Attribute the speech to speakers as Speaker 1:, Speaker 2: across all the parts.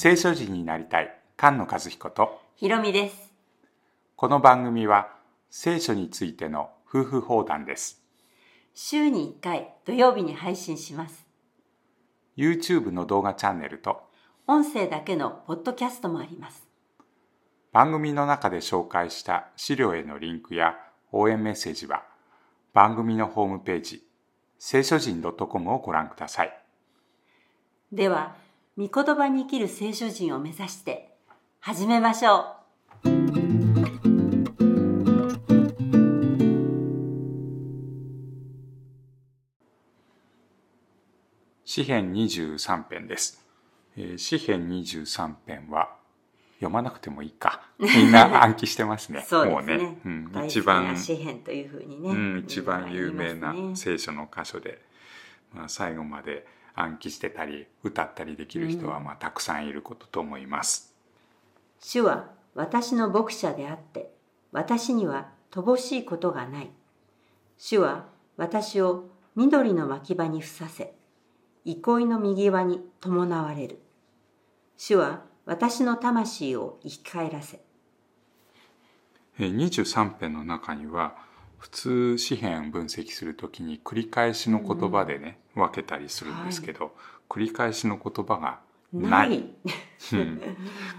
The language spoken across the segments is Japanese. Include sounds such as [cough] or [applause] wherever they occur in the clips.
Speaker 1: 聖書人になりたい菅野和彦と
Speaker 2: ひろみです。
Speaker 1: この番組は聖書についての夫婦放談です
Speaker 2: 週に1回土曜日に配信します。
Speaker 1: YouTube の動画チャンネルと
Speaker 2: 音声だけのポッドキャストもあります。
Speaker 1: 番組の中で紹介した資料へのリンクや応援メッセージは番組のホームページ聖書人 .com をご覧ください
Speaker 2: では、御言葉に生きる聖書人を目指して始めましょ
Speaker 1: 詩編23編です、えー詩編23編は読まなくてもいいか。みんな暗記してますね。
Speaker 2: う。[laughs] そうですね。
Speaker 1: もうね、うん、
Speaker 2: 大
Speaker 1: 一番
Speaker 2: 詩篇というふうにね。
Speaker 1: うん、一番有名な聖書の箇所で、まあ、最後まで暗記してたり歌ったりできる人はまあたくさんいることと思います。
Speaker 2: 主は私の牧者であって、私には乏しいことがない。主は私を緑の牧場にふさせ、憩いの右輪に伴われる。主は私の魂を生き返らせ。
Speaker 1: えー23編の中には普通詩編分析するときに繰り返しの言葉でね、分けたりするんですけど、繰り返しの言葉がない。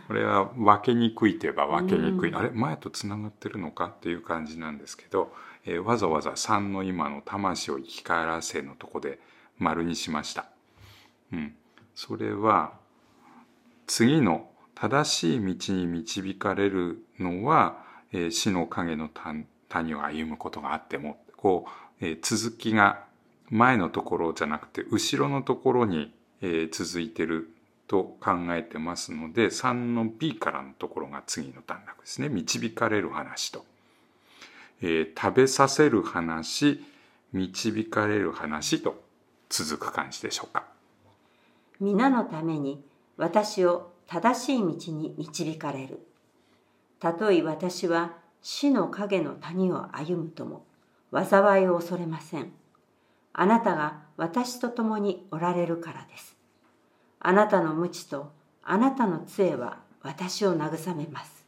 Speaker 1: これは分けにくいといえば分けにくい、
Speaker 2: うん。
Speaker 1: あれ？前とつながってるのか？っていう感じなんですけど、えーわざわざ3の今の「魂を生き返らせ」のとこで丸にしました。うん、それは次の正しい道に導かれるのは、えー死の影の谷谷を歩むことがあってもこう、えー続きが前のところじゃなくて後ろのところに、えー続いてると考えてますので3の B からのところが次の段落ですね。導かれる話と、えー食べさせる話導かれる話と続く感じでしょうか。
Speaker 2: 皆のために私を正しい道に導かれる。たとえ私は死の影の谷を歩むとも、災いを恐れません。あなたが私と共におられるからです。あなたの無知とあなたの杖は私を慰めます。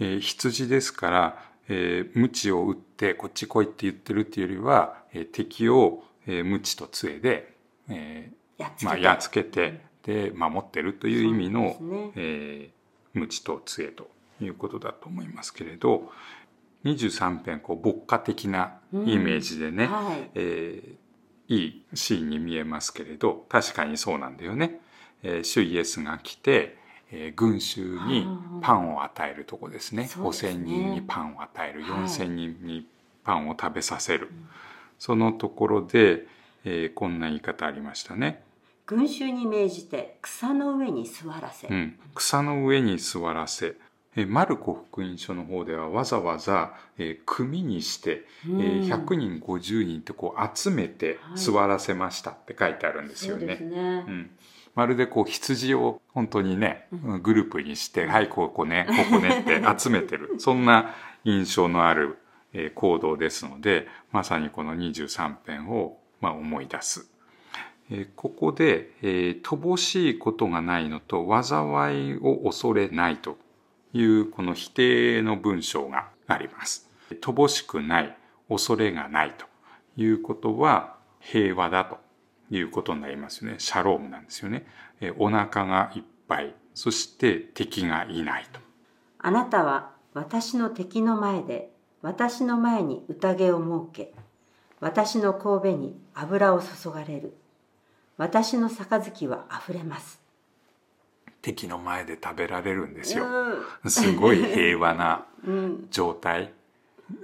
Speaker 1: えー羊ですから、えー、鞭を打ってこっち来いって言ってるっていうよりは、えー敵を、えー、鞭と杖で、え
Speaker 2: やっつけて
Speaker 1: ーまあ、やっつけてで守ってるという意味の、
Speaker 2: ね
Speaker 1: えー鞭と杖ということだと思いますけれど23編こう牧歌的なイメージでね、
Speaker 2: はい。
Speaker 1: えーいいシーンに見えますけれど確かにそうなんだよね。えー主イエスが来て、えー群衆にパンを与えるとこですね。
Speaker 2: ですね
Speaker 1: 5,000人にパンを与える、
Speaker 2: はい
Speaker 1: 4,000人にパンを食べさせる、そのところで、えーこんな言い方ありましたね。
Speaker 2: 群衆に命じて草の上に座らせ。
Speaker 1: うん、草の上に座らせえーマルコ福音書の方ではわざわざ、えー組にして、えー100人50人ってこう集めて
Speaker 2: はい
Speaker 1: 座らせましたって書いてあるんですよね。
Speaker 2: ね。
Speaker 1: うん、まるでこう羊を本当にねグループにして「はいここねここね」って [laughs] 集めてるそんな印象のある、えー行動ですのでまさにこの23編を、まあ、思い出す。えーここで、えー乏しいことがないのと災いを恐れないというこの否定の文章があります。乏しくない、恐れがないということは平和だということになりますよね。シャロームなんですよね。お腹がいっぱい、そして敵がいないと。
Speaker 2: あなたは私の敵の前で私の前に宴を設け私の神戸に油を注がれる私の杯はあふれます
Speaker 1: 敵の前で食べられるんですよ。
Speaker 2: う
Speaker 1: すごい平和な [laughs]
Speaker 2: うん。
Speaker 1: 状態。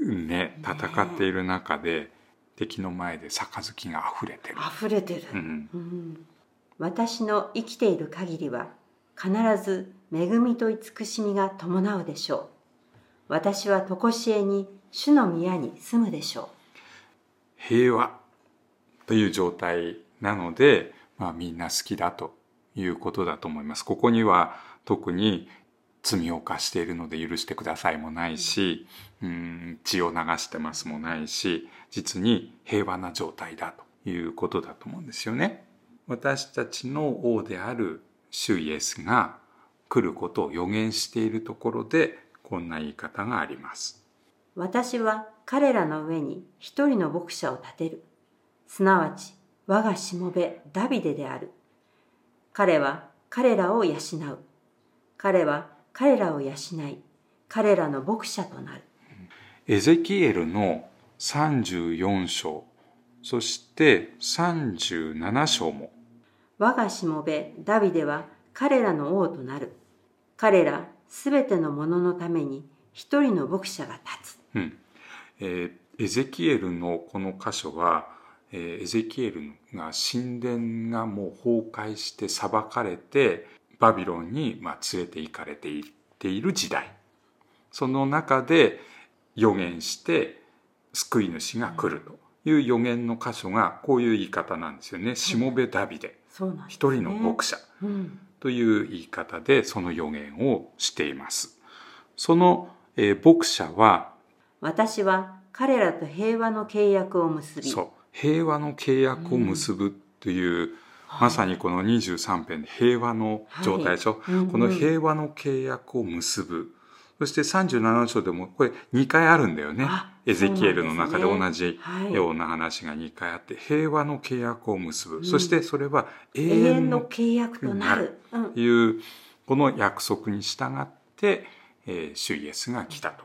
Speaker 1: ね、戦っている中で敵の前で杯が溢れてる。
Speaker 2: あふれてる、
Speaker 1: うん。
Speaker 2: うん。私の生きている限りは必ず恵みと慈しみが伴うでしょう。私は常しえに主の宮に住むでしょ
Speaker 1: 平和という状態なので、まあ、みんな好きだということだと思います。ここには特に罪を犯しているので許してくださいもないし、うん、血を流してますもないし、実に平和な状態だということだと思うんですよね。私たちの王である主イエスが来ることを予言しているところでこんな言い方があります。
Speaker 2: 私は彼らの上に一人の牧者を立てる。すなわち、我がしもべダビデである。彼は彼らを養う。彼は彼らを養い、彼らの牧者となる。
Speaker 1: エゼキエルの34章、そして37章も
Speaker 2: 我がしもべダビデは彼らの王となる。彼らすべてのもののために一人の牧者が立つ。
Speaker 1: うんえーエゼキエルのこの箇所は、えーエゼキエルが神殿がもう崩壊して裁かれてバビロンにまあ連れて行かれていっている時代その中で予言して救い主が来るという予言の箇所がこういう言い方なんですよね。しもべダビデ。一人の牧者
Speaker 2: うん。
Speaker 1: という言い方でその予言をしています。その、えー牧者は
Speaker 2: 私は彼らと平和の契約を結び、
Speaker 1: 平和の契約を結ぶという、まさにこの23編で平和の状態でしょ、
Speaker 2: はい。うんうん。
Speaker 1: この平和の契約を結ぶ。そして37章でもこれ2回あるんだよね。
Speaker 2: あ
Speaker 1: エゼキエルの中で同じ
Speaker 2: はい。
Speaker 1: ような話が2回あって平和の契約を結ぶ、そしてそれは永
Speaker 2: 永遠
Speaker 1: 遠の
Speaker 2: の契約となる。うん。
Speaker 1: いうこの約束に従って、えー主イエスが来たと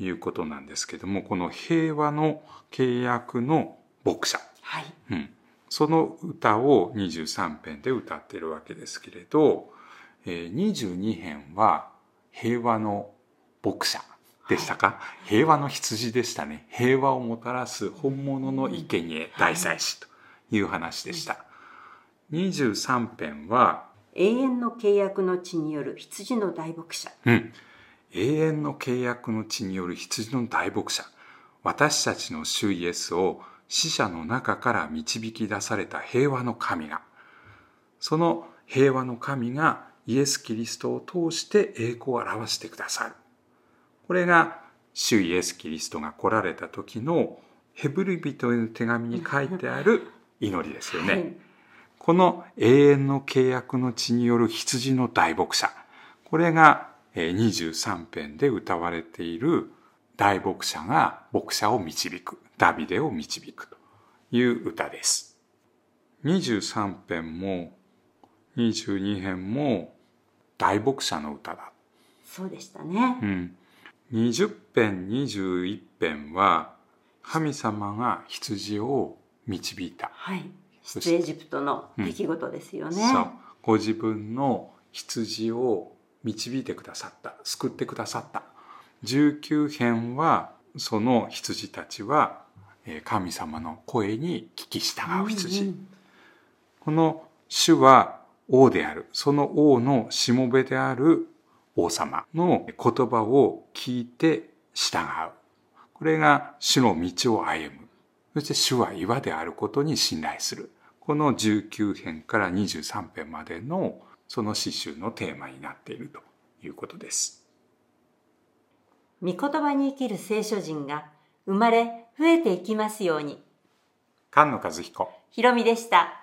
Speaker 1: いうことなんですけどもこの平和の契約の牧者、
Speaker 2: はい。
Speaker 1: うん、その歌を23編で歌っているわけですけれど、えー22編は平和の牧者でしたか、平和の羊でしたね平和をもたらす本物の生贄大祭司という話でした。23編は
Speaker 2: 永遠の契約の地による羊の大牧者。
Speaker 1: うん。永遠の契約の地による羊の大牧者。私たちの主イエスを死者の中から導き出された平和の神が、その平和の神がイエス・キリストを通して栄光を表してくださる。これが主イエス・キリストが来られた時のヘブル人への手紙に書いてある祈りですよね。
Speaker 2: はい
Speaker 1: この永遠の契約の地による羊の大牧者。これがえー23編で歌われている大牧者が牧者を導く。ダビデを導くという歌です。23編も22編も大牧者の歌だ。
Speaker 2: そうでしたね。
Speaker 1: うん。20編21編は神様が羊を導いた。
Speaker 2: はい。出エジプトの出来事ですよね。
Speaker 1: そうご自分の羊を導いてくださった救ってくださった19編はその羊たちはえー神様の声に聞き従う羊、
Speaker 2: うんうん。
Speaker 1: この主は王である。その王のしもべである王様の言葉を聞いて従う。これが主の道を歩む。そして主は岩であることに信頼する。この19編から23編までのその詩集のテーマになっているということです。
Speaker 2: 御言葉に生きる聖書人が生まれ増えていきますように。
Speaker 1: 菅野和彦
Speaker 2: ひろみでした。